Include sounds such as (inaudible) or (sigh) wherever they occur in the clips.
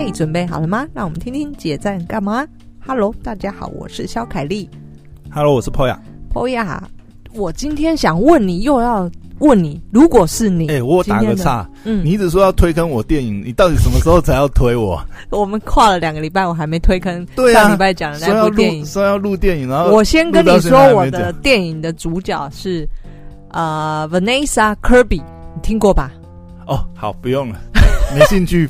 嘿，准备好了吗？让我们听听姐在干嘛。Hello，大家好，我是肖凯丽。Hello，我是 Poya。Poya，我今天想问你，又要问你，如果是你，哎、欸，我打个岔，嗯，你一直说要推坑我电影，你到底什么时候才要推我？我们跨了两个礼拜，我还没推坑。对啊，上礼拜讲的那部电影，说要录电影，然后我先跟你说，我的电影的主角是呃 Vanessa Kirby，你听过吧？哦，好，不用了。(laughs) (laughs) 没兴趣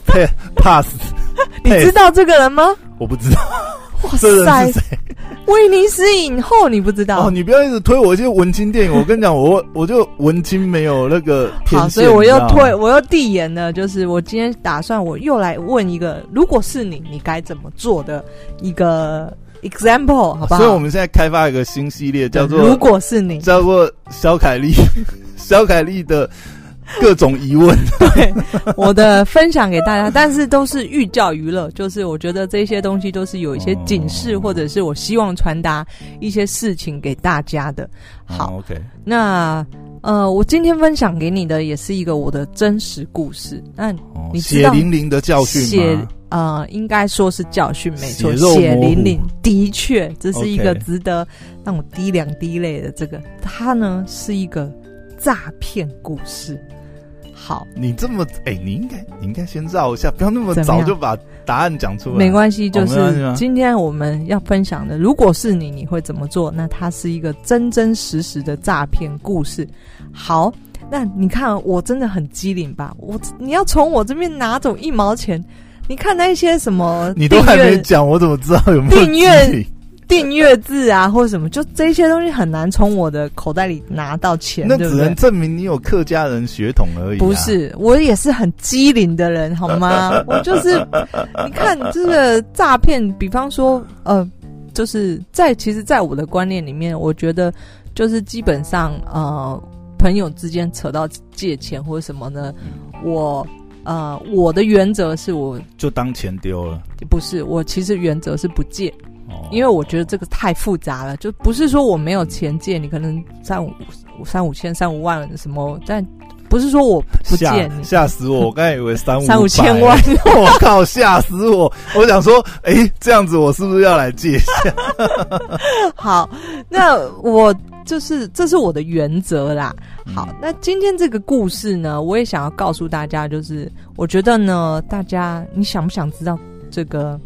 ，pass。(laughs) 你知道这个人吗？我不知道。哇塞，威尼斯影后，你不知道？哦，你不要一直推我一些文青电影。我跟你讲，我我就文青没有那个天。好，所以我又推，我又递延了。就是我今天打算，我又来问一个，如果是你，你该怎么做的一个 example，好不好？所以我们现在开发一个新系列，叫做“如果是你”，叫做小凯丽，(laughs) 小凯丽的。(laughs) 各种疑问，对我的分享给大家，(laughs) 但是都是寓教于乐，就是我觉得这些东西都是有一些警示，或者是我希望传达一些事情给大家的。好，OK，那呃，我今天分享给你的也是一个我的真实故事。那你知道血淋淋的教训吗？血呃，应该说是教训，没错，血淋淋，的确，这是一个值得让我滴两滴泪的。这个，它呢是一个诈骗故事。好，你这么哎、欸，你应该你应该先绕一下，不要那么早就把答案讲出来。没关系，就是今天我们要分享的，如果是你，你会怎么做？那它是一个真真实实的诈骗故事。好，那你看，我真的很机灵吧？我你要从我这边拿走一毛钱？你看那些什么，你都还没讲，我怎么知道有没有订阅？订阅制啊，或者什么，就这些东西很难从我的口袋里拿到钱。那只能证明你有客家人血统而已啊。不是，我也是很机灵的人，好吗？(laughs) 我就是，你看这个诈骗，比方说，呃，就是在其实，在我的观念里面，我觉得就是基本上，呃，朋友之间扯到借钱或者什么呢，我呃，我的原则是我就当钱丢了。不是，我其实原则是不借。因为我觉得这个太复杂了，就不是说我没有钱借你，可能三五三五千、三五万什么，但不是说我不借你。吓死我！我刚才以为三五三五千万，我靠，吓死我！我想说，哎，这样子我是不是要来借一下？(laughs) 好，那我就是这是我的原则啦。好，那今天这个故事呢，我也想要告诉大家，就是我觉得呢，大家你想不想知道这个？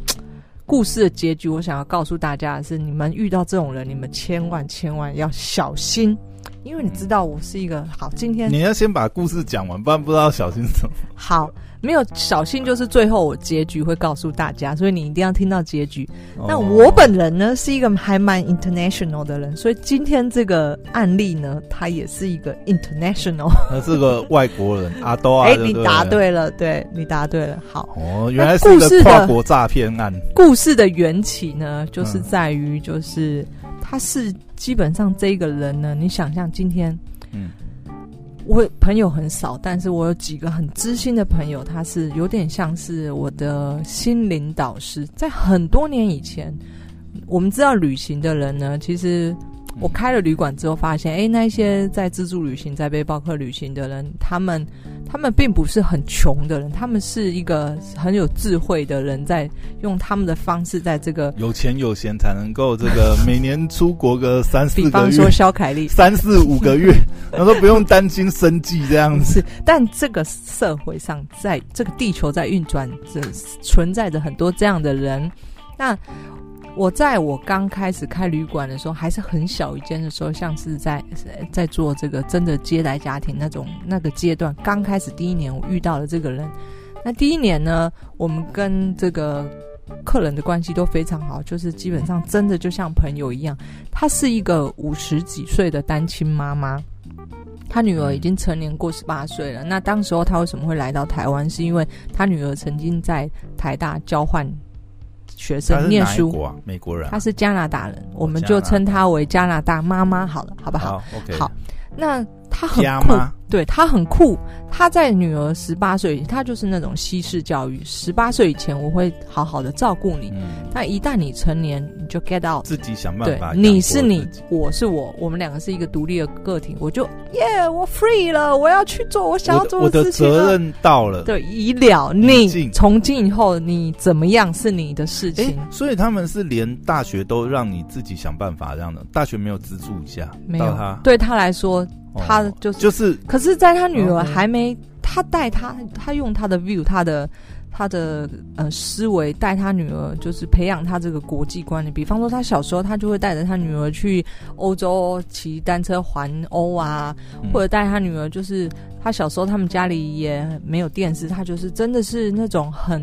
故事的结局，我想要告诉大家的是：你们遇到这种人，你们千万千万要小心，因为你知道我是一个好。今天你要先把故事讲完，不然不知道小心什么。好。没有小心，就是最后我结局会告诉大家，所以你一定要听到结局。哦、那我本人呢，是一个还蛮 international 的人，所以今天这个案例呢，他也是一个 international。他是个外国人，阿多啊。(laughs) 哎，你答对了，对，你答对了。好，哦，原来是一个跨国诈骗案。故事的缘起呢，就是在于，就是、嗯、他是基本上这个人呢，你想象今天，嗯。我朋友很少，但是我有几个很知心的朋友，他是有点像是我的心灵导师。在很多年以前，我们知道旅行的人呢，其实。我开了旅馆之后，发现，哎、欸，那些在自助旅行、在背包客旅行的人，他们，他们并不是很穷的人，他们是一个很有智慧的人，在用他们的方式，在这个有钱有闲才能够这个每年出国个三四个月，比方说肖凯丽三四五个月，(laughs) 然后不用担心生计这样子。但这个社会上，在这个地球在运转着，存在着很多这样的人，那。我在我刚开始开旅馆的时候，还是很小一间的时候，像是在在做这个真的接待家庭那种那个阶段。刚开始第一年，我遇到了这个人。那第一年呢，我们跟这个客人的关系都非常好，就是基本上真的就像朋友一样。她是一个五十几岁的单亲妈妈，她女儿已经成年过十八岁了。那当时候她为什么会来到台湾？是因为她女儿曾经在台大交换。学生念书，啊、美国人、啊，他是加拿大人，我们就称他为加拿大妈妈好了，好不好？好，那他很酷，对他很酷。他在女儿十八岁，他就是那种西式教育。十八岁以前，我会好好的照顾你。嗯、但一旦你成年，你就 get out，自己想办法。你是你，我是我，我们两个是一个独立的个体。我就耶，yeah, 我 free 了，我要去做我想要做的事情了。我的责任到了，对，已了。你从今以后，你怎么样是你的事情。所以他们是连大学都让你自己想办法这样的。大学没有资助一下，没有。他对他来说。他就是就是，可是，在他女儿还没，他带他，他用他的 view，他的他的呃思维带他女儿，就是培养他这个国际观念。比方说，他小时候他就会带着他女儿去欧洲骑单车环欧啊，或者带他女儿，就是他小时候他们家里也没有电视，他就是真的是那种很，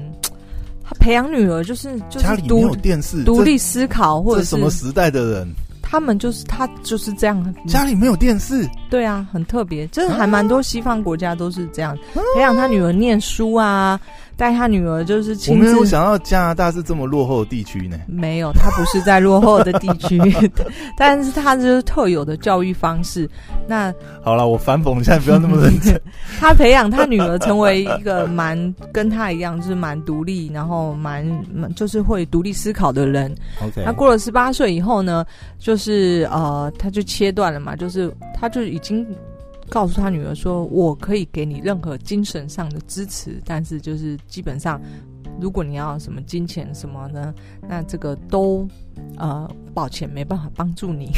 他培养女儿就是就是家里没有电视，独立思考或者是什么时代的人。他们就是他就是这样，家里没有电视，对啊，很特别，就是还蛮多西方国家都是这样，啊、培养他女儿念书啊。带他女儿就是亲自，我没有想到加拿大是这么落后的地区呢。没有，他不是在落后的地区，(laughs) 但是他就是特有的教育方式。那好了，我反讽，一下不要那么认真。(laughs) 他培养他女儿成为一个蛮跟他一样，就是蛮独立，然后蛮就是会独立思考的人。OK，他过了十八岁以后呢，就是呃，他就切断了嘛，就是他就已经。告诉他女儿说：“我可以给你任何精神上的支持，但是就是基本上，如果你要什么金钱什么呢，那这个都呃，抱歉没办法帮助你。(laughs)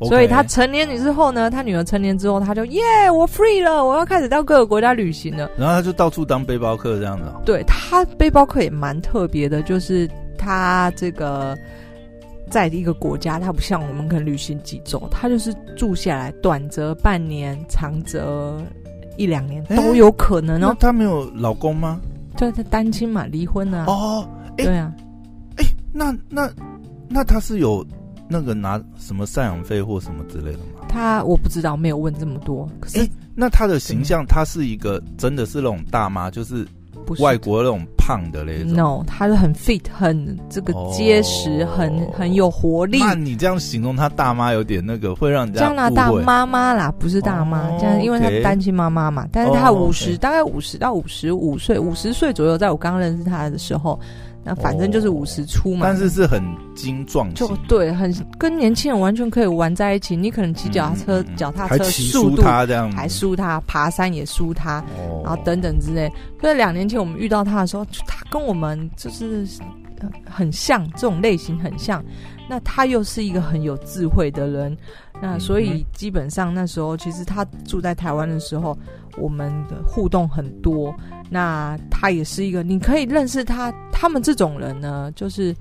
Okay. 所以他成年之后呢，他女儿成年之后，他就耶，yeah, 我 free 了，我要开始到各个国家旅行了。然后他就到处当背包客这样子。对，他背包客也蛮特别的，就是他这个。”在一个国家，他不像我们可能旅行几周，他就是住下来，短则半年，长则一两年都有可能哦。他没有老公吗？对，他单亲嘛，离婚了。哦，对啊。哎，那那那他是有那个拿什么赡养费或什么之类的吗？他我不知道，没有问这么多。可是，那他的形象，他是一个真的是那种大妈，就是。外国那种胖的那种，no，他是很 fit，很这个结实，哦、很很有活力。那你这样形容他大妈，有点那个会让人家加拿大妈妈啦，不是大妈，这样、哦、因为他单亲妈妈嘛。但是她五十、大概五十到五十五岁，五十岁左右，在我刚认识她的时候。那反正就是五十出嘛，但是是很精壮，就对，很跟年轻人完全可以玩在一起。你可能骑脚踏车，脚踏车速度还输他，爬山也输他，然后等等之类。所以两年前我们遇到他的时候，他跟我们就是很像，这种类型很像。那他又是一个很有智慧的人，那所以基本上那时候其实他住在台湾的时候，我们的互动很多。那他也是一个，你可以认识他。他们这种人呢，就是，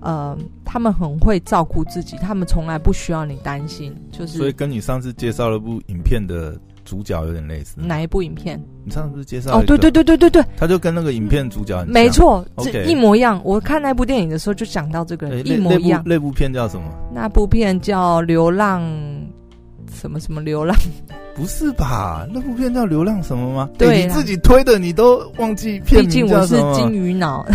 呃，他们很会照顾自己，他们从来不需要你担心。就是，所以跟你上次介绍了部影片的主角有点类似。哪一部影片？你上次不是介绍？哦，对对对对对对，他就跟那个影片主角很像，没错，这一模一样。我看那部电影的时候就想到这个一模一样。那部片叫什么？那部片叫《流浪》。什么什么流浪？不是吧？那部片叫《流浪》什么吗？对、欸，你自己推的，你都忘记片名叫什么？毕竟我是金鱼脑。(laughs)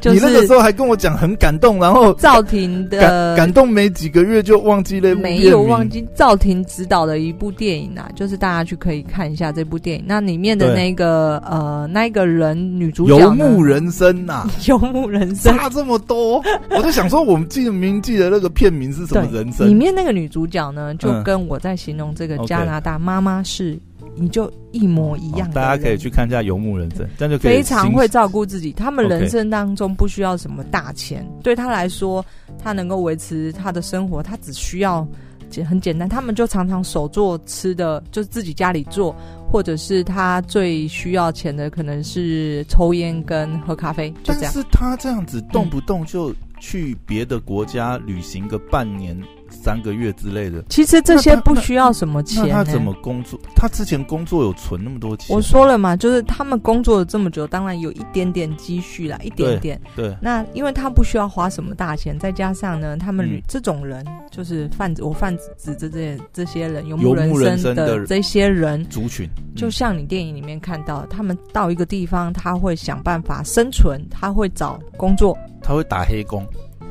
就是、你那个时候还跟我讲很感动，然后赵婷的感感动没几个月就忘记那部电影，没有忘记赵婷执导的一部电影啊，就是大家去可以看一下这部电影。那里面的那个呃那个人女主角游牧人生呐、啊，游牧人生 (laughs) 差这么多，我就想说我们记得明记得那个片名是什么人生？里面那个女主角呢，就跟我在形容这个加拿大妈妈是。你就一模一样，大家可以去看一下《游牧人生》，这样就可以非常会照顾自己。他们人生当中不需要什么大钱，对他来说，他能够维持他的生活，他只需要简很简单。他们就常常手做吃的，就自己家里做，或者是他最需要钱的可能是抽烟跟喝咖啡，就这样。但是他这样子动不动就去别的国家旅行个半年。三个月之类的，其实这些不需要什么钱。他怎么工作？他之前工作有存那么多钱？我说了嘛，就是他们工作了这么久，当然有一点点积蓄啦，一点点。对。那因为他不需要花什么大钱，再加上呢，他们这种人就是贩子我泛指这些这些人游牧人生的这些人族群，就像你电影里面看到，他们到一个地方，他会想办法生存，他会找工作，他会打黑工。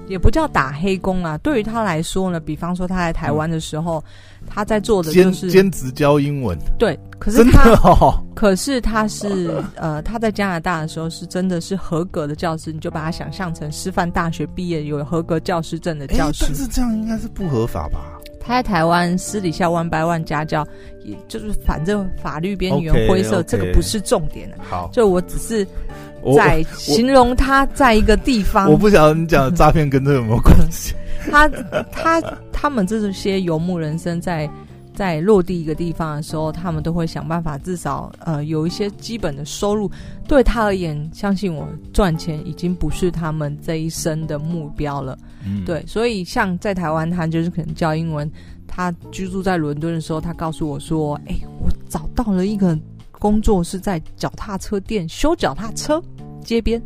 也不叫打黑工啊。对于他来说呢，比方说他来台湾的时候，嗯、他在做的就是兼职教英文。对，可是他，哦、可是他是呃，他在加拿大的时候是真的是合格的教师，你就把他想象成师范大学毕业有合格教师证的教师。但是这样应该是不合法吧？他在台湾私底下 one by one 家教，也就是反正法律边缘灰色，okay, okay. 这个不是重点。好，就我只是在形容他在一个地方。我，我不晓得你讲的诈骗跟这有没有关系？(laughs) 他他他们这些游牧人生在在落地一个地方的时候，他们都会想办法，至少呃有一些基本的收入。对他而言，相信我，赚钱已经不是他们这一生的目标了。嗯，对，所以像在台湾，他就是可能教英文。他居住在伦敦的时候，他告诉我说：“哎、欸，我找到了一个工作，是在脚踏车店修脚踏车，街边。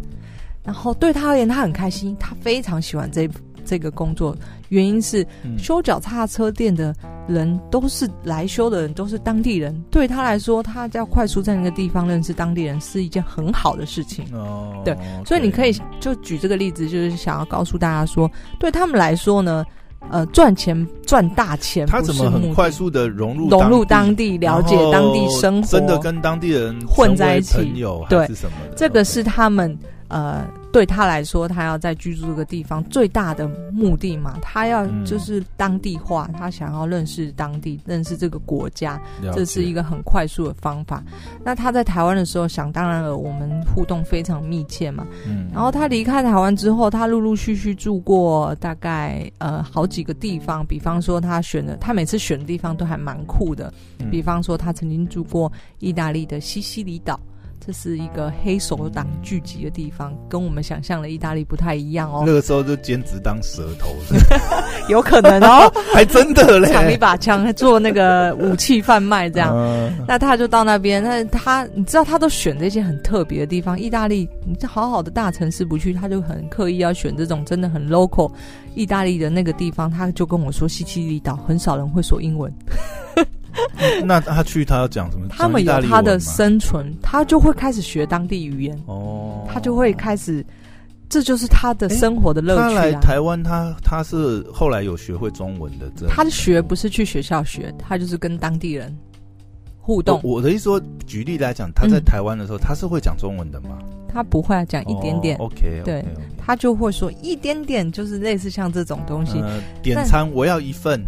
然后对他而言，他很开心，他非常喜欢这这个工作。原因是修脚踏车店的人都是来修的人，都是当地人。对他来说，他要快速在那个地方认识当地人是一件很好的事情。哦，对，所以你可以就举这个例子，就是想要告诉大家说，对他们来说呢。”呃，赚钱赚大钱，他怎么很快速的融入融入当地，了解当地生活，真的跟当地人混在一起，对，这个是他们。呃，对他来说，他要在居住这个地方最大的目的嘛，他要就是当地化，嗯、他想要认识当地，认识这个国家，这是一个很快速的方法。那他在台湾的时候，想当然了，我们互动非常密切嘛。嗯。然后他离开台湾之后，他陆陆续续住过大概呃好几个地方，比方说他选的，他每次选的地方都还蛮酷的，比方说他曾经住过意大利的西西里岛。这是一个黑手党聚集的地方，跟我们想象的意大利不太一样哦。那个时候就兼职当蛇头，(laughs) 有可能哦，(laughs) 还真的嘞，抢一把枪做那个武器贩卖这样。嗯、那他就到那边，那他你知道他都选这些很特别的地方，意大利你这好好的大城市不去，他就很刻意要选这种真的很 local 意大利的那个地方。他就跟我说，西西里岛很少人会说英文。(laughs) 那他去，他要讲什么？他们有他的生存，他就会开始学当地语言。哦，他就会开始，这就是他的生活的乐趣啊。他来台湾，他他是后来有学会中文的。这他的学不是去学校学，他就是跟当地人互动。我的意思说，举例来讲，他在台湾的时候，他是会讲中文的吗？他不会讲一点点。OK，对，他就会说一点点，就是类似像这种东西。点餐我要一份。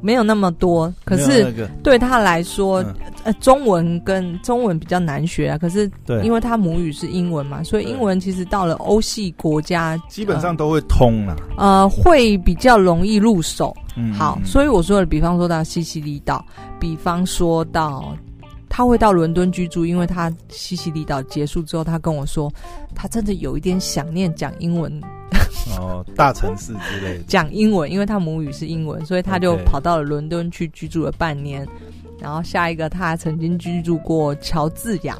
没有那么多，可是对他来说，嗯、呃，中文跟中文比较难学啊。可是，因为他母语是英文嘛，所以英文其实到了欧系国家，基本上都会通了，呃。呃，会比较容易入手。嗯，好，所以我说的，比方说到西西里岛，比方说到他会到伦敦居住，因为他西西里岛结束之后，他跟我说，他真的有一点想念讲英文。哦，大城市之类的讲英文，因为他母语是英文，所以他就跑到了伦敦去居住了半年。然后下一个，他还曾经居住过乔治亚。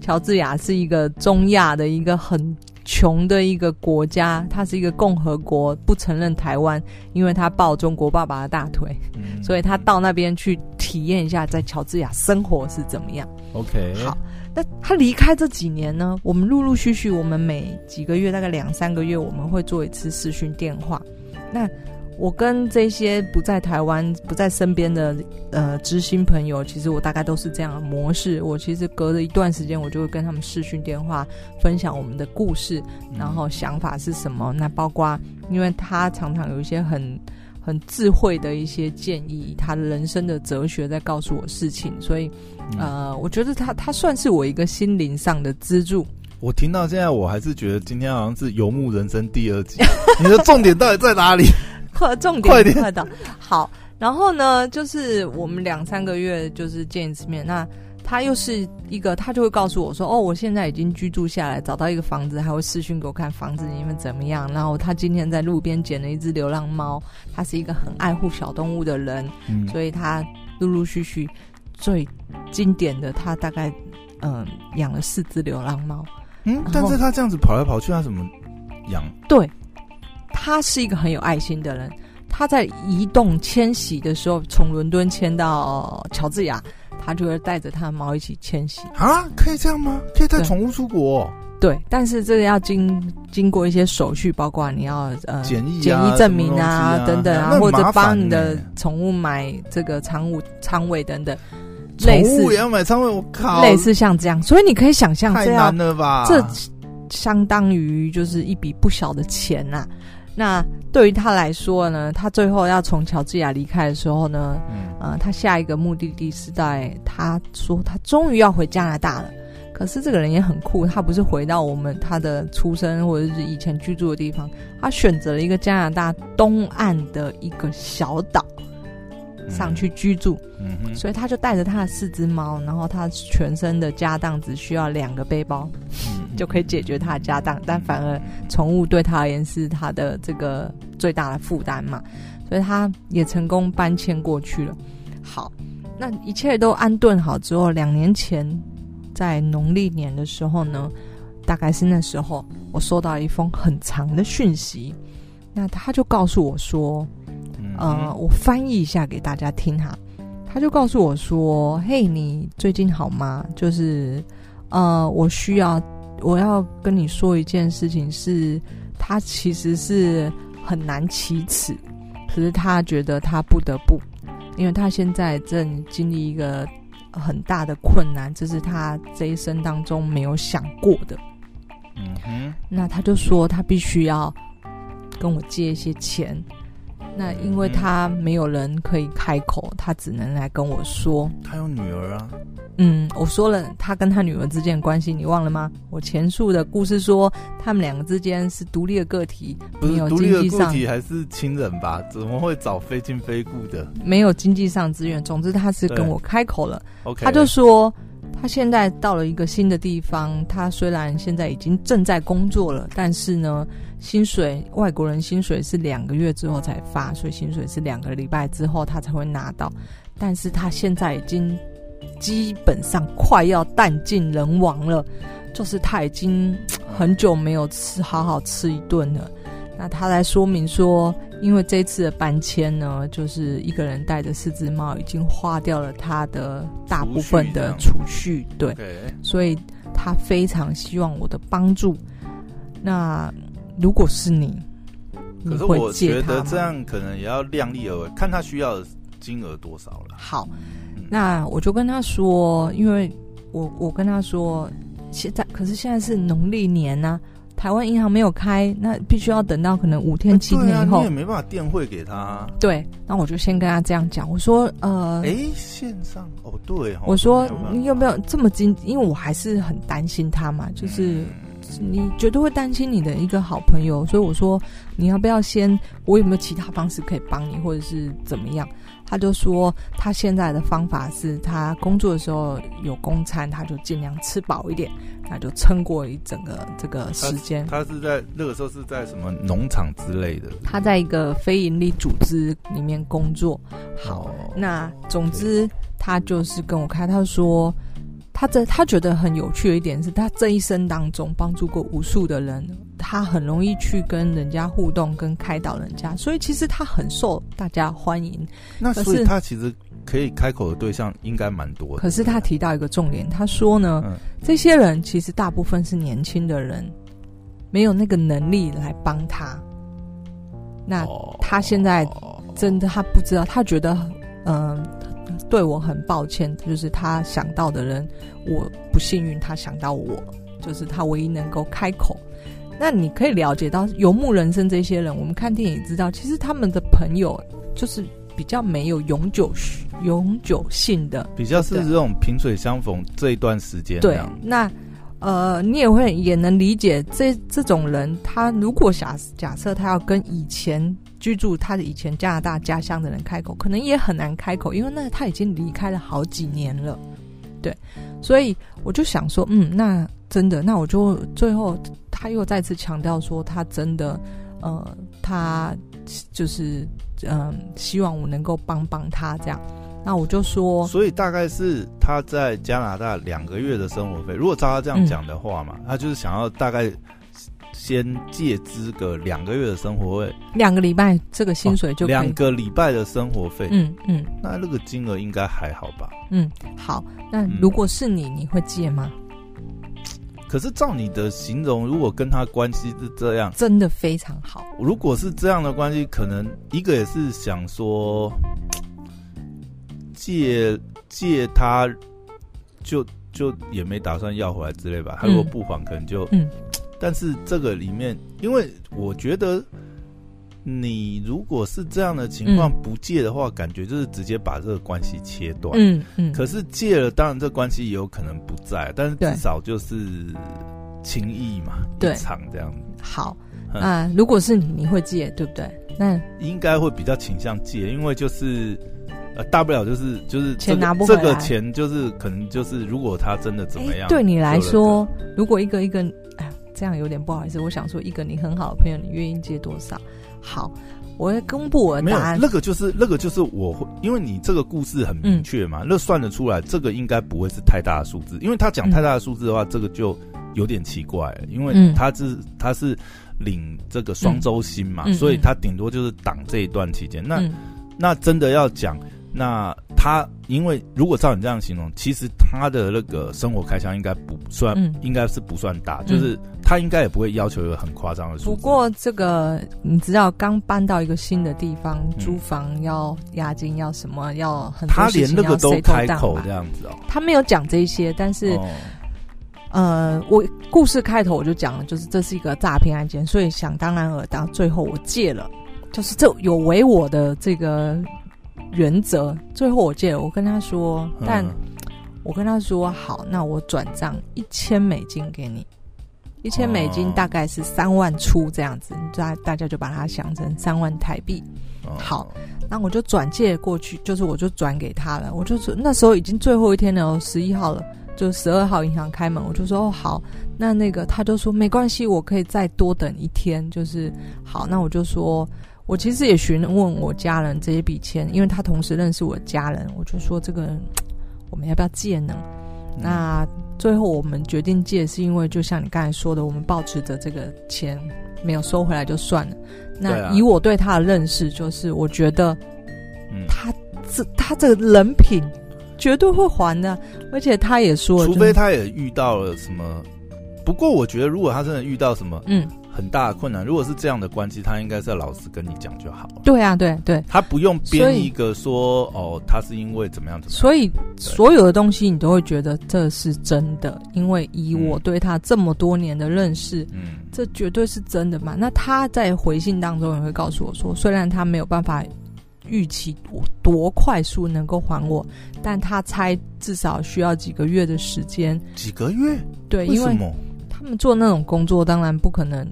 乔治亚是一个中亚的一个很穷的一个国家，它是一个共和国，不承认台湾，因为他抱中国爸爸的大腿，嗯、所以他到那边去体验一下在乔治亚生活是怎么样。OK，好。那他离开这几年呢？我们陆陆续续，我们每几个月，大概两三个月，我们会做一次视讯电话。那我跟这些不在台湾、不在身边的呃知心朋友，其实我大概都是这样的模式。我其实隔了一段时间，我就会跟他们视讯电话，分享我们的故事，然后想法是什么。那包括，因为他常常有一些很。很智慧的一些建议，他的人生的哲学在告诉我事情，所以，呃，我觉得他他算是我一个心灵上的支柱。我听到现在，我还是觉得今天好像是《游牧人生》第二集，(laughs) 你的重点到底在哪里？快，重点快点快到好。然后呢，就是我们两三个月就是见一次面，那。他又是一个，他就会告诉我说：“哦，我现在已经居住下来，找到一个房子，还会视讯给我看房子里面怎么样。然后他今天在路边捡了一只流浪猫，他是一个很爱护小动物的人，嗯、所以他陆陆续续最经典的，他大概嗯养了四只流浪猫。嗯，但是他这样子跑来跑去，他怎么养？对，他是一个很有爱心的人。他在移动迁徙的时候，从伦敦迁到乔治亚。”他就会带着他的猫一起迁徙啊？可以这样吗？可以带宠物出国？对，但是这个要经经过一些手续，包括你要呃检疫、检疫证明啊，啊等等啊，或者帮你的宠物买这个仓务仓位等等。宠物也要买仓位，我靠！类似像这样，所以你可以想象，太难了吧？这相当于就是一笔不小的钱呐、啊。那对于他来说呢，他最后要从乔治亚离开的时候呢，嗯，呃，他下一个目的地是在他说他终于要回加拿大了。可是这个人也很酷，他不是回到我们他的出生或者是以前居住的地方，他选择了一个加拿大东岸的一个小岛上去居住。嗯哼，所以他就带着他的四只猫，然后他全身的家当只需要两个背包，就可以解决他的家当。但反而宠物对他而言是他的这个最大的负担嘛，所以他也成功搬迁过去了。好，那一切都安顿好之后，两年前。在农历年的时候呢，大概是那时候，我收到一封很长的讯息。那他就告诉我说：“呃，我翻译一下给大家听哈。”他就告诉我说：“嘿，你最近好吗？就是呃，我需要我要跟你说一件事情是，是他其实是很难启齿，可是他觉得他不得不，因为他现在正经历一个。”很大的困难，这是他这一生当中没有想过的。嗯哼，那他就说他必须要跟我借一些钱。那因为他没有人可以开口，他只能来跟我说。他有女儿啊。嗯，我说了他跟他女儿之间的关系，你忘了吗？我前述的故事说，他们两个之间是独立的个体，不是独立的个体还是亲人吧？怎么会找非亲非故的？没有经济上资源。总之，他是跟我开口了。他就说他现在到了一个新的地方，他虽然现在已经正在工作了，但是呢，薪水外国人薪水是两个月之后才发，所以薪水是两个礼拜之后他才会拿到。但是他现在已经。基本上快要弹尽人亡了，就是他已经很久没有吃好好吃一顿了。那他来说明说，因为这次的搬迁呢，就是一个人带着四只猫，已经花掉了他的大部分的储蓄，对，所以他非常希望我的帮助。那如果是你？可是我觉得这样可能也要量力而为，看他需要的金额多少了。好。那我就跟他说，因为我我跟他说，现在可是现在是农历年呐、啊，台湾银行没有开，那必须要等到可能五天七天以后，欸啊、你也没办法电汇给他。对，那我就先跟他这样讲，我说呃，哎、欸，线上哦，对，我说你有没有这么精？因为我还是很担心他嘛，就是。你绝对会担心你的一个好朋友，所以我说你要不要先？我有没有其他方式可以帮你，或者是怎么样？他就说他现在的方法是他工作的时候有公餐，他就尽量吃饱一点，那就撑过一整个这个时间。他是在那个时候是在什么农场之类的？他在一个非营利组织里面工作。好，那总之他就是跟我开，他说。他这他觉得很有趣的一点是他这一生当中帮助过无数的人，他很容易去跟人家互动，跟开导人家，所以其实他很受大家欢迎。那所以他其实可以开口的对象应该蛮多的。可是他提到一个重点，他说呢，嗯、这些人其实大部分是年轻的人，没有那个能力来帮他。那他现在真的他不知道，他觉得嗯。对我很抱歉，就是他想到的人，我不幸运，他想到我，就是他唯一能够开口。那你可以了解到游牧人生这些人，我们看电影知道，其实他们的朋友就是比较没有永久永久性的，比较是这种萍水相逢这一段时间。对，那呃，你也会也能理解这这种人，他如果假假设他要跟以前。居住他的以前加拿大家乡的人开口，可能也很难开口，因为那他已经离开了好几年了，对，所以我就想说，嗯，那真的，那我就最后他又再次强调说，他真的，呃，他就是嗯、呃，希望我能够帮帮他这样，那我就说，所以大概是他在加拿大两个月的生活费，如果照他这样讲的话嘛，嗯、他就是想要大概。先借支个两个月的生活费，两个礼拜这个薪水就。两个礼拜的生活费，嗯嗯，那那个金额应该还好吧？嗯，好。那如果是你，嗯、你会借吗？可是照你的形容，如果跟他关系是这样，真的非常好。如果是这样的关系，可能一个也是想说借借他就，就就也没打算要回来之类吧。他如果不还，可能就嗯。但是这个里面，因为我觉得。你如果是这样的情况不借的话，嗯、感觉就是直接把这个关系切断。嗯嗯。可是借了，当然这关系也有可能不在，但是至少就是情谊嘛，对一场这样。好啊，嗯、如果是你，你会借对不对？那应该会比较倾向借，因为就是呃，大不了就是就是、这个、钱拿不回来。这个钱就是可能就是，如果他真的怎么样，对你来说，如果一个一个哎，这样有点不好意思。我想说，一个你很好的朋友，你愿意借多少？好，我会公布我的答案。那个就是那个就是我会，因为你这个故事很明确嘛，嗯、那算得出来，这个应该不会是太大的数字。因为他讲太大的数字的话，嗯、这个就有点奇怪了，因为他是他是领这个双周薪嘛，嗯、所以他顶多就是挡这一段期间。那、嗯、那真的要讲。那他，因为如果照你这样形容，其实他的那个生活开销应该不算，嗯、应该是不算大，嗯、就是他应该也不会要求一个很夸张的数。不过这个你知道，刚搬到一个新的地方，嗯、租房要押金，要什么，要很多他连那个都开口这样子哦。他没有讲这些，但是，哦、呃，我故事开头我就讲了，就是这是一个诈骗案件，所以想当然尔，到最后我借了，就是这有违我的这个。原则，最后我借了，我跟他说，但我跟他说好，那我转账一千美金给你，一千美金大概是三万出这样子，大大家就把它想成三万台币。好，那我就转借过去，就是我就转给他了，我就说那时候已经最后一天了，十一号了，就十二号银行开门，我就说哦好，那那个他就说没关系，我可以再多等一天，就是好，那我就说。我其实也询问我家人这一笔钱，因为他同时认识我家人，我就说这个我们要不要借呢？嗯、那最后我们决定借，是因为就像你刚才说的，我们抱持着这个钱没有收回来就算了。那以我对他的认识，就是我觉得他这、嗯、他这个人品绝对会还的，而且他也说，除非他也遇到了什么。不过我觉得，如果他真的遇到什么，嗯。很大的困难。如果是这样的关系，他应该是要老实跟你讲就好了。对啊，对对，他不用编一个说哦，他是因为怎么样怎么样。所以所有的东西你都会觉得这是真的，因为以我对他这么多年的认识，嗯，这绝对是真的嘛。那他在回信当中也会告诉我说，虽然他没有办法预期我多快速能够还我，但他猜至少需要几个月的时间。几个月？对，因为他们做那种工作，当然不可能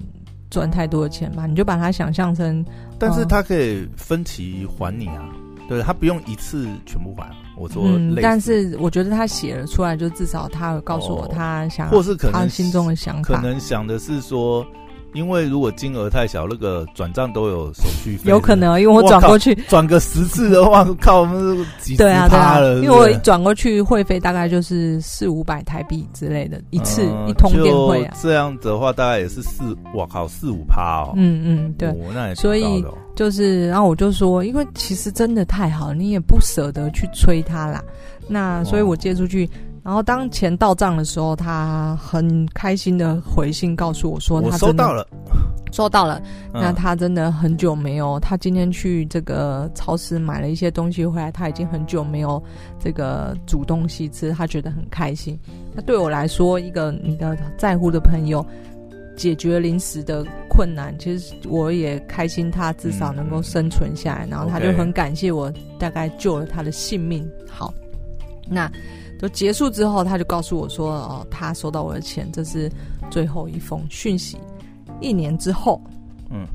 赚太多的钱吧。你就把它想象成，但是他可以分期还你啊，对，他不用一次全部还。我说，嗯，但是我觉得他写了出来，就至少他会告诉我他想，或是可能他心中的想法，可能想的是说。因为如果金额太小，那个转账都有手续费。有可能，因为我转过去转个十次的话，靠，我们几十趴了。因为我转过去会费大概就是四五百台币之类的，一次一通电汇啊。这样子的话，大概也是四，我靠，四五趴哦。嗯嗯，对。那也所以就是，然后我就说，因为其实真的太好，你也不舍得去催他啦。那所以我借出去。然后当钱到账的时候，他很开心的回信告诉我说：“他收到了，收到了。那他真的很久没有，他今天去这个超市买了一些东西回来，他已经很久没有这个煮东西吃，他觉得很开心。那对我来说，一个你的在乎的朋友解决临时的困难，其实我也开心，他至少能够生存下来。然后他就很感谢我，大概救了他的性命。好，那。”就结束之后，他就告诉我说：“哦，他收到我的钱，这是最后一封讯息。一年之后，嗯，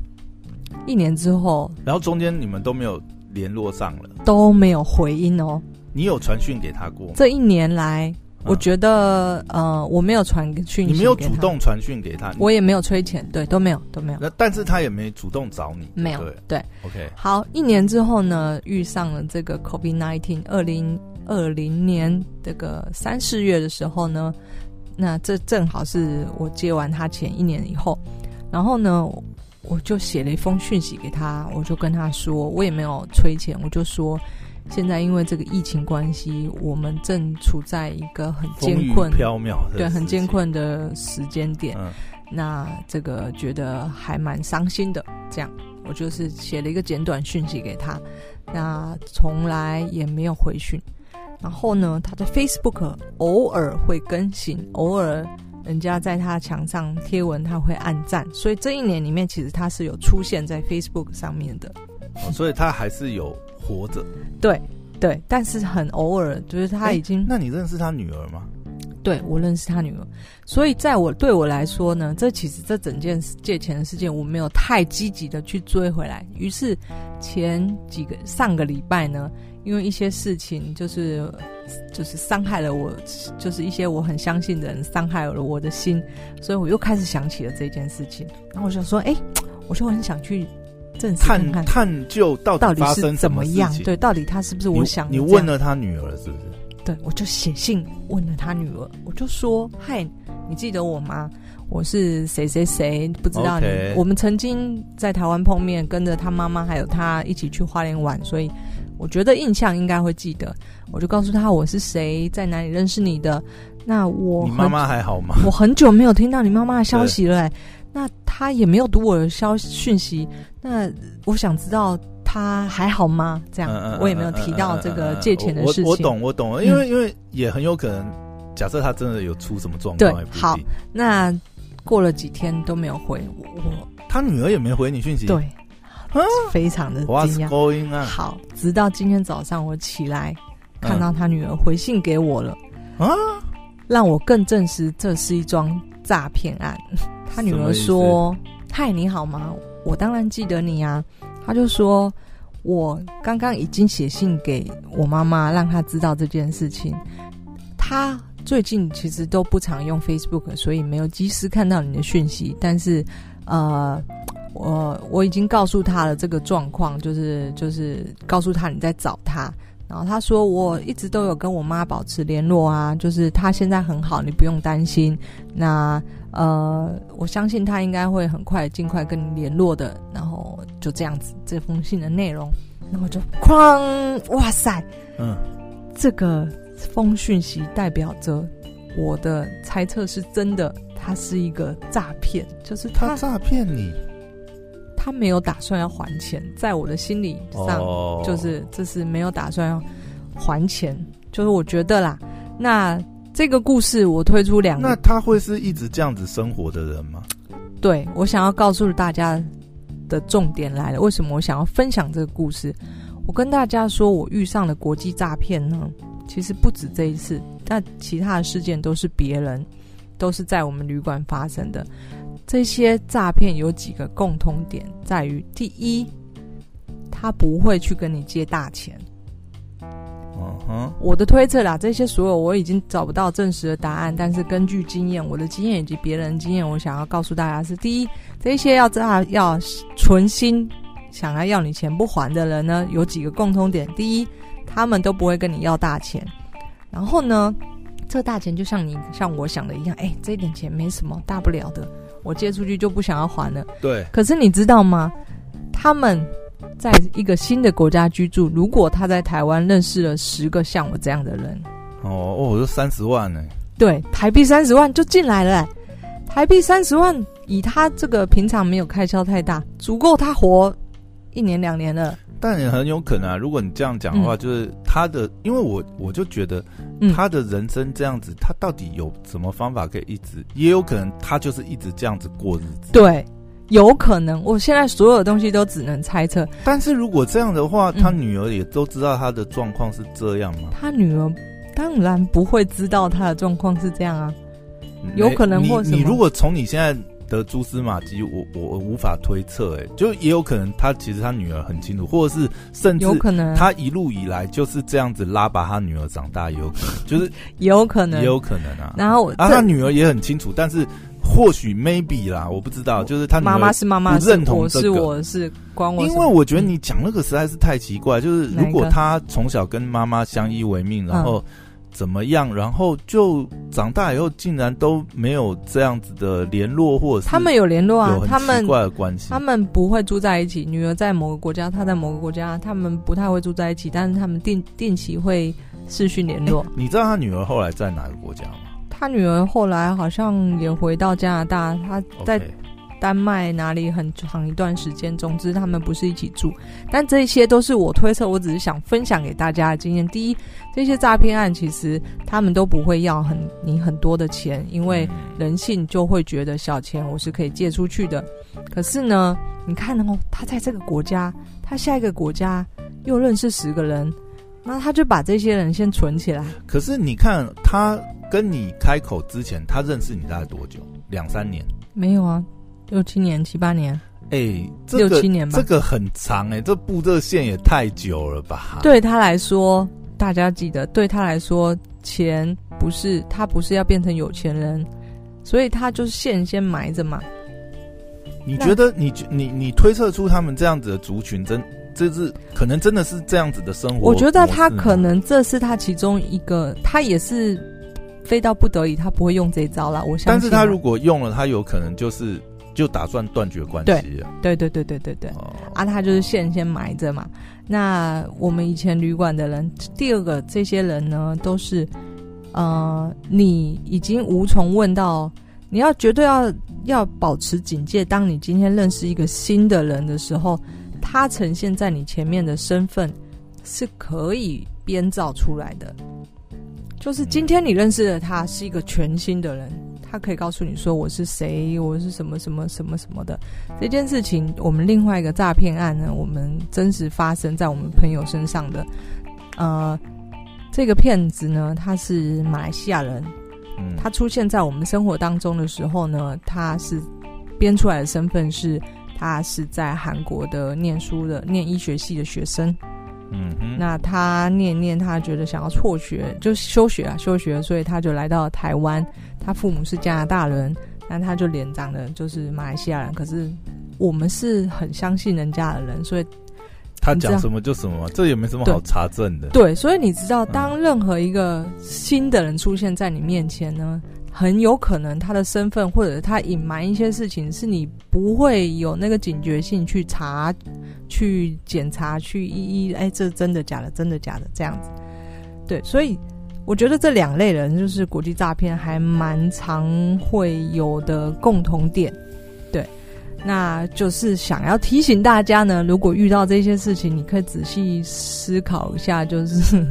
一年之后，然后中间你们都没有联络上了，都没有回音哦。你有传讯给他过？这一年来，我觉得，嗯、呃，我没有传讯息，你没有主动传讯给他，我也没有催钱，对，都没有，都没有。那但是他也没主动找你，没有，对，对，OK。好，一年之后呢，遇上了这个 COVID-19，二零。二零年这个三四月的时候呢，那这正好是我借完他前一年以后，然后呢，我就写了一封讯息给他，我就跟他说，我也没有催钱，我就说，现在因为这个疫情关系，我们正处在一个很艰困、飘渺对很艰困的时间点。嗯、那这个觉得还蛮伤心的。这样，我就是写了一个简短讯息给他，那从来也没有回讯。然后呢，他在 Facebook 偶尔会更新，偶尔人家在他墙上贴文，他会按赞。所以这一年里面，其实他是有出现在 Facebook 上面的。哦，所以他还是有活着。对对，但是很偶尔，就是他已经。那你认识他女儿吗？对，我认识他女儿。所以在我对我来说呢，这其实这整件借钱的事件，我没有太积极的去追回来。于是前几个上个礼拜呢。因为一些事情，就是就是伤害了我，就是一些我很相信的人伤害了我的心，所以我又开始想起了这件事情。然后我就说，哎，我就很想去探探究到底发生怎么样，对，到底他是不是我想的？你问了他女儿是不是？对，我就写信问了他女儿，我就说，嗨，你记得我吗？我是谁谁谁，不知道你。我们曾经在台湾碰面，跟着他妈妈还有他一起去花莲玩，所以。我觉得印象应该会记得，我就告诉他我是谁，在哪里认识你的。那我你妈妈还好吗？(laughs) 我很久没有听到你妈妈的消息了，欸，那他也没有读我的消息讯息。那我想知道他还好吗？这样，嗯、我也没有提到这个借钱的事情。我我懂，我懂了，因为、嗯、因为也很有可能，假设他真的有出什么状况。对，好，那过了几天都没有回我，他女儿也没回你讯息。对。(laughs) 非常的惊讶。啊、好，直到今天早上我起来，看到他女儿回信给我了，啊，让我更证实这是一桩诈骗案。(laughs) 他女儿说：“嗨，你好吗？我当然记得你啊。”他就说：“我刚刚已经写信给我妈妈，让她知道这件事情。她最近其实都不常用 Facebook，所以没有及时看到你的讯息。但是，呃。”我我已经告诉他了这个状况，就是就是告诉他你在找他，然后他说我一直都有跟我妈保持联络啊，就是他现在很好，你不用担心。那呃，我相信他应该会很快尽快跟你联络的。然后就这样子，这封信的内容，然后就哐，哇塞，嗯，这个封讯息代表着我的猜测是真的，他是一个诈骗，就是他，他诈骗你。他没有打算要还钱，在我的心理上，就是这是没有打算要还钱。就是我觉得啦，那这个故事我推出两个，那他会是一直这样子生活的人吗？对，我想要告诉大家的重点来了。为什么我想要分享这个故事？我跟大家说，我遇上了国际诈骗呢，其实不止这一次，但其他的事件都是别人，都是在我们旅馆发生的。这些诈骗有几个共通点，在于第一，他不会去跟你借大钱。嗯哼，我的推测啦，这些所有我已经找不到证实的答案，但是根据经验，我的经验以及别人的经验，我想要告诉大家是：第一，这些要诈要存心想要要你钱不还的人呢，有几个共通点。第一，他们都不会跟你要大钱。然后呢，这大钱就像你像我想的一样，哎，这一点钱没什么大不了的。我借出去就不想要还了。对。可是你知道吗？他们在一个新的国家居住，如果他在台湾认识了十个像我这样的人，哦哦，我就三十万呢。对，台币三十万就进来了。台币三十万，以他这个平常没有开销太大，足够他活一年两年了。但也很有可能啊，如果你这样讲的话，嗯、就是他的，因为我我就觉得他的人生这样子，嗯、他到底有什么方法可以一直？也有可能他就是一直这样子过日子。对，有可能。我现在所有东西都只能猜测。但是如果这样的话，他女儿也都知道他的状况是这样吗？他女儿当然不会知道他的状况是这样啊，有可能或你，你如果从你现在。的蛛丝马迹，我我我无法推测，哎，就也有可能他其实他女儿很清楚，或者是甚至有可能。他一路以来就是这样子拉拔他女儿长大，也有可能，就是也 (laughs) 有可能，也有可能啊。然后啊，他女儿也很清楚，但是或许 maybe 啦，我不知道，就是他妈妈是妈妈，不认同这个，是我是关我，因为我觉得你讲那个实在是太奇怪，就是如果他从小跟妈妈相依为命，然后。怎么样，然后就长大以后竟然都没有这样子的联络，或者是他们有联络啊，他们奇怪的关系，他们不会住在一起。女儿在某个国家，他在某个国家，他们不太会住在一起，但是他们定定期会视讯联络。(laughs) 你知道他女儿后来在哪个国家吗？他女儿后来好像也回到加拿大，他在。Okay. 丹麦哪里很长一段时间，总之他们不是一起住，但这些都是我推测，我只是想分享给大家的经验。第一，这些诈骗案其实他们都不会要很你很多的钱，因为人性就会觉得小钱我是可以借出去的。可是呢，你看哦，他在这个国家，他下一个国家又认识十个人，那他就把这些人先存起来。可是你看他跟你开口之前，他认识你大概多久？两三年？没有啊。六七年、七八年，哎、欸，这个、六七年吧，这个很长哎、欸，这布这线也太久了吧？对他来说，大家记得，对他来说，钱不是他不是要变成有钱人，所以他就是线先埋着嘛。你觉得你你你推测出他们这样子的族群真，真这是可能真的是这样子的生活？我觉得他可能这是他其中一个，他也是非到不得已，他不会用这一招啦。我相信，但是他如果用了，他有可能就是。就打算断绝关系啊？对对对对对对对，啊，他就是线先埋着嘛。那我们以前旅馆的人，第二个这些人呢，都是呃，你已经无从问到，你要绝对要要保持警戒。当你今天认识一个新的人的时候，他呈现在你前面的身份是可以编造出来的。就是今天你认识的他是一个全新的人。他可以告诉你说，我是谁，我是什么什么什么什么的这件事情。我们另外一个诈骗案呢，我们真实发生在我们朋友身上的。呃，这个骗子呢，他是马来西亚人，嗯，他出现在我们生活当中的时候呢，他是编出来的身份是，他是在韩国的念书的，念医学系的学生。嗯哼，那他念念，他觉得想要辍学，就休学啊，休学，所以他就来到台湾。他父母是加拿大人，那他就脸长得就是马来西亚人。可是我们是很相信人家的人，所以他讲什么就什么，这也没什么好查证的。对，所以你知道，当任何一个新的人出现在你面前呢，很有可能他的身份或者他隐瞒一些事情，是你不会有那个警觉性去查、去检查、去一一哎，这真的假的？真的假的？这样子。对，所以。我觉得这两类人就是国际诈骗还蛮常会有的共同点，对，那就是想要提醒大家呢，如果遇到这些事情，你可以仔细思考一下，就是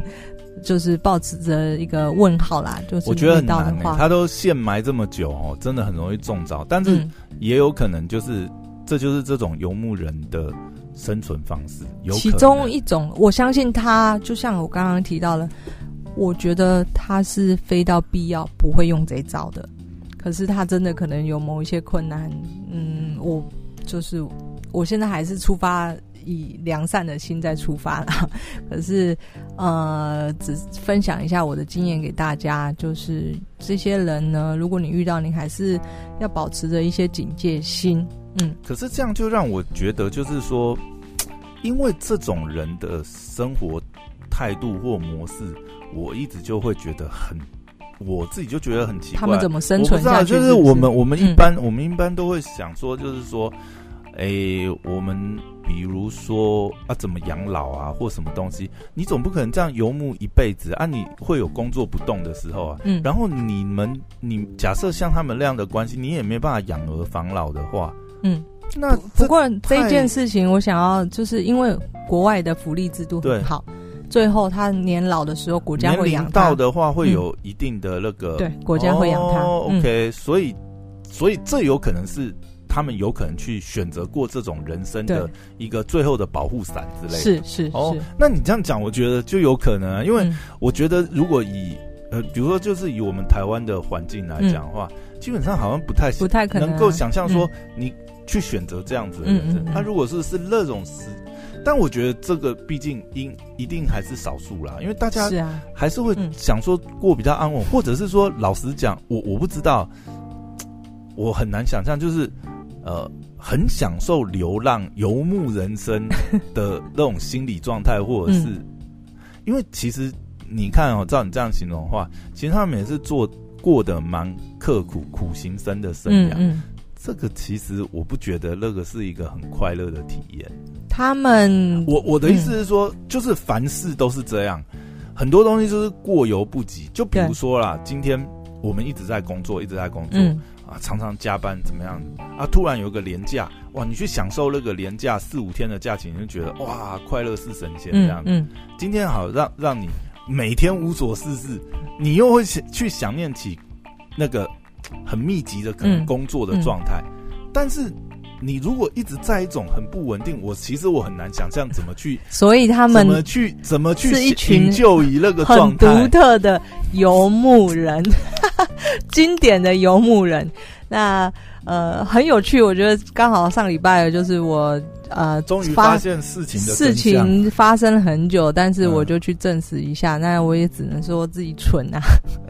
就是抱持着一个问号啦。就是我觉得很难欸，他都陷埋这么久哦，真的很容易中招，但是也有可能就是这就是这种游牧人的生存方式，有其中一种，我相信他就像我刚刚提到了。我觉得他是非到必要不会用这招的，可是他真的可能有某一些困难。嗯，我就是我现在还是出发以良善的心在出发啦。(laughs) 可是呃，只分享一下我的经验给大家，就是这些人呢，如果你遇到，你还是要保持着一些警戒心。嗯，可是这样就让我觉得，就是说，(tsk) 因为这种人的生活态度或模式。我一直就会觉得很，我自己就觉得很奇怪，他们怎么生存下去？就是我们我们一般、嗯、我们一般都会想说，就是说，哎、欸，我们比如说啊，怎么养老啊，或什么东西，你总不可能这样游牧一辈子啊？你会有工作不动的时候啊。嗯。然后你们，你假设像他们那样的关系，你也没办法养儿防老的话，嗯，那不过这件事情，我想要就是因为国外的福利制度很好。最后，他年老的时候，国家会养他。到的话，会有一定的那个。嗯、对，国家会养他。哦、OK，、嗯、所以，所以这有可能是他们有可能去选择过这种人生的一个最后的保护伞之类的。是是哦，那你这样讲，我觉得就有可能啊，因为我觉得如果以呃，比如说就是以我们台湾的环境来讲的话、嗯，基本上好像不太不太可能、够想象说你去选择这样子的人生。他、如果是是那种是。但我觉得这个毕竟应一定还是少数啦，因为大家还是会想说过比较安稳，或者是说老实讲，我我不知道，我很难想象，就是呃很享受流浪游牧人生的那种心理状态，(laughs) 或者是因为其实你看哦，照你这样形容的话，其实他们也是做过的蛮刻苦、苦行僧的生涯。嗯，嗯，这个其实我不觉得那个是一个很快乐的体验。他们，我我的意思是说，嗯、就是凡事都是这样，很多东西就是过犹不及。就比如说啦，今天我们一直在工作，一直在工作。嗯啊，常常加班怎么样啊？突然有个年假，哇！你去享受那个年假四五天的假期，你就觉得哇，快乐似神仙这样子。嗯嗯、今天好让让你每天无所事事，你又会去想念起那个很密集的可能工作的状态。但是你如果一直在一种很不稳定，我其实我很难想象怎么去。所以他们怎么去怎么去是一群就以那个状态很独特的游牧人。(laughs) 经典的游牧人，那呃很有趣，我觉得刚好上礼拜就是我呃终于发现事情的事情发生了很久，但是我就去证实一下，嗯、那我也只能说自己蠢啊，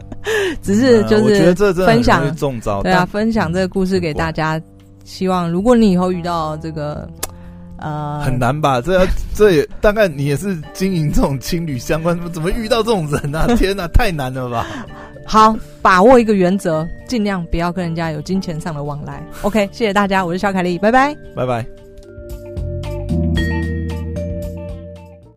(laughs) 只是就是分享对啊，分享这个故事给大家，希望如果你以后遇到这个。呃，很难吧？这这也大概你也是经营这种情侣相关，怎么遇到这种人呢、啊？(laughs) 天哪，太难了吧！好，把握一个原则，尽量不要跟人家有金钱上的往来。OK，谢谢大家，我是小凯丽，拜拜，拜拜。